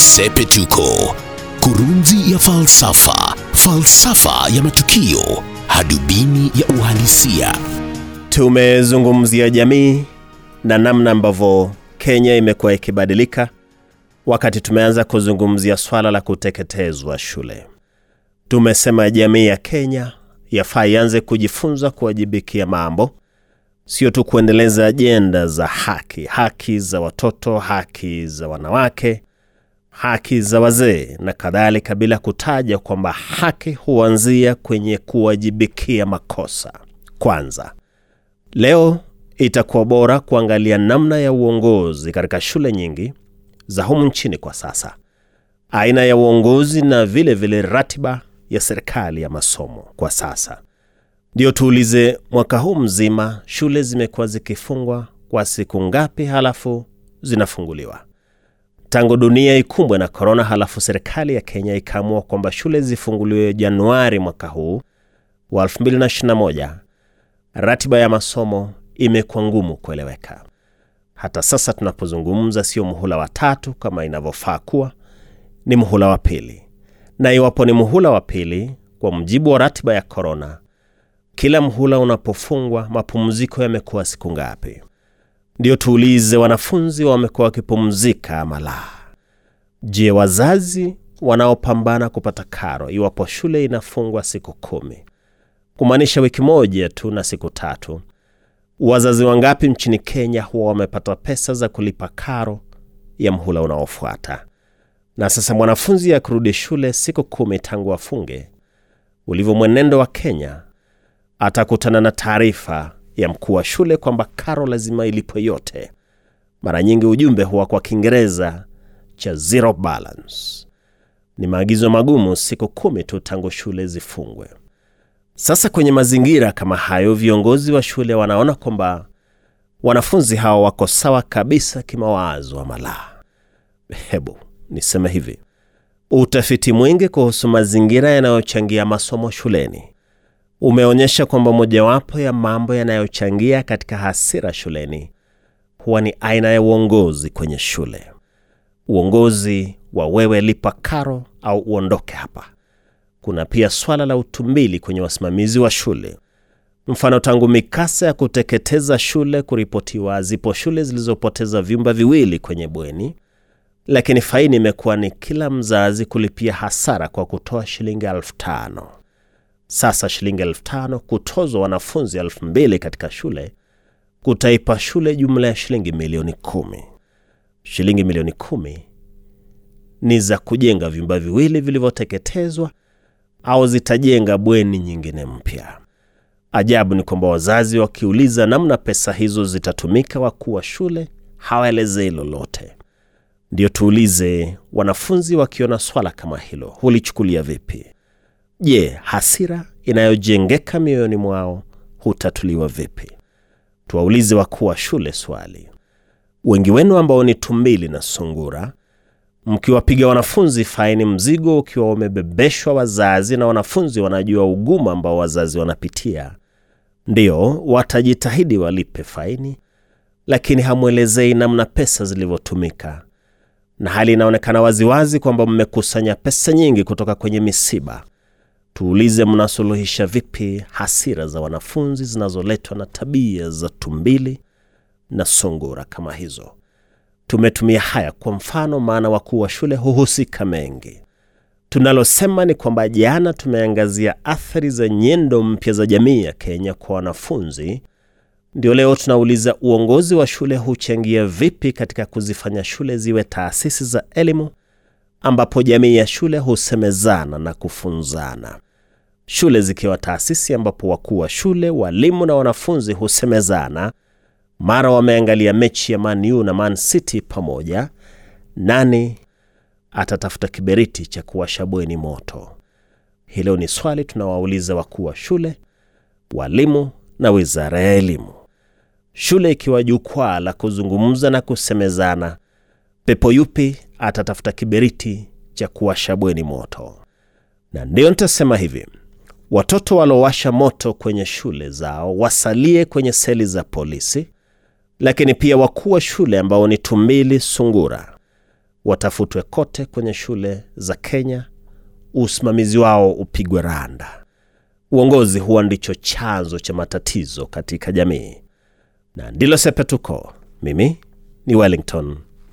Sepetuko, kurunzi ya falsafa, falsafa ya matukio, hadubini ya uhalisia. Tumezungumzia jamii na namna ambavyo Kenya imekuwa ikibadilika wakati tumeanza kuzungumzia swala la kuteketezwa shule. Tumesema jamii ya Kenya yafaa ianze kujifunza kuwajibikia mambo, sio tu kuendeleza ajenda za haki, haki za watoto, haki za wanawake, haki za wazee na kadhalika, bila kutaja kwamba haki huanzia kwenye kuwajibikia makosa kwanza. Leo itakuwa bora kuangalia namna ya uongozi katika shule nyingi za humu nchini kwa sasa, aina ya uongozi na vile vile ratiba ya serikali ya masomo kwa sasa. Ndio tuulize, mwaka huu mzima shule zimekuwa zikifungwa kwa siku ngapi, halafu zinafunguliwa? Tangu dunia ikumbwe na korona, halafu serikali ya Kenya ikaamua kwamba shule zifunguliwe Januari mwaka huu wa 2021 ratiba ya masomo imekuwa ngumu kueleweka. Hata sasa tunapozungumza, sio muhula wa tatu kama inavyofaa kuwa, ni muhula wa pili. Na iwapo ni muhula wa pili, kwa mujibu wa ratiba ya korona, kila muhula unapofungwa, mapumziko yamekuwa siku ngapi? Ndio tuulize, wanafunzi wamekuwa wakipumzika ama la? Je, wazazi wanaopambana kupata karo, iwapo shule inafungwa siku kumi kumaanisha wiki moja tu na siku tatu, wazazi wangapi nchini Kenya huwa wamepata pesa za kulipa karo ya mhula unaofuata? Na sasa mwanafunzi akirudi shule siku kumi tangu afunge, ulivyo mwenendo wa Kenya, atakutana na taarifa ya mkuu wa shule kwamba karo lazima ilipwe yote. Mara nyingi ujumbe huwa kwa Kiingereza cha zero balance. Ni maagizo magumu siku kumi tu tangu shule zifungwe. Sasa kwenye mazingira kama hayo, viongozi wa shule wanaona kwamba wanafunzi hawa wako sawa kabisa kimawazo ama la? Hebu niseme hivi, utafiti mwingi kuhusu mazingira yanayochangia masomo shuleni umeonyesha kwamba mojawapo ya mambo yanayochangia katika hasira shuleni huwa ni aina ya uongozi kwenye shule. Uongozi wa wewe lipa karo au uondoke hapa. Kuna pia swala la utumbili kwenye wasimamizi wa shule. Mfano, tangu mikasa ya kuteketeza shule kuripotiwa, zipo shule zilizopoteza vyumba viwili kwenye bweni, lakini faini imekuwa ni kila mzazi kulipia hasara kwa kutoa shilingi elfu tano. Sasa shilingi elfu tano kutozwa wanafunzi elfu mbili katika shule kutaipa shule jumla ya shilingi milioni kumi. Shilingi milioni kumi ni za kujenga vyumba viwili vilivyoteketezwa au zitajenga bweni nyingine mpya. Ajabu ni kwamba wazazi wakiuliza namna pesa hizo zitatumika, wakuu wa shule hawaelezei lolote. Ndio tuulize, wanafunzi wakiona swala kama hilo hulichukulia vipi? Je, hasira inayojengeka mioyoni mwao hutatuliwa vipi? Tuwaulize wakuu wa shule swali. Wengi wenu ambao ni tumbili na sungura mkiwapiga wanafunzi faini, mzigo ukiwa umebebeshwa wazazi, na wanafunzi wanajua ugumu ambao wazazi wanapitia, ndio watajitahidi walipe faini, lakini hamwelezei namna pesa zilivyotumika, na hali inaonekana waziwazi kwamba mmekusanya pesa nyingi kutoka kwenye misiba. Tuulize, mnasuluhisha vipi hasira za wanafunzi zinazoletwa na tabia za tumbili na sungura kama hizo? Tumetumia haya kwa mfano, maana wakuu wa shule huhusika mengi. Tunalosema ni kwamba jana tumeangazia athari za nyendo mpya za jamii ya Kenya kwa wanafunzi, ndio leo tunauliza uongozi wa shule huchangia vipi katika kuzifanya shule ziwe taasisi za elimu ambapo jamii ya shule husemezana na kufunzana. Shule zikiwa taasisi ambapo wakuu wa shule, walimu na wanafunzi husemezana mara wameangalia mechi ya Man U na Man City pamoja, nani atatafuta kiberiti cha kuwasha bweni moto? Hilo ni swali tunawauliza wakuu wa shule, walimu na wizara ya elimu. Shule ikiwa jukwaa la kuzungumza na kusemezana, pepo yupi atatafuta kiberiti cha kuwasha bweni moto? Na ndiyo nitasema hivi, watoto walowasha moto kwenye shule zao wasalie kwenye seli za polisi, lakini pia wakuu wa shule ambao ni tumbili sungura watafutwe kote kwenye shule za Kenya, usimamizi wao upigwe randa. Uongozi huwa ndicho chanzo cha matatizo katika jamii, na ndilo Sepetuko. Mimi ni Wellington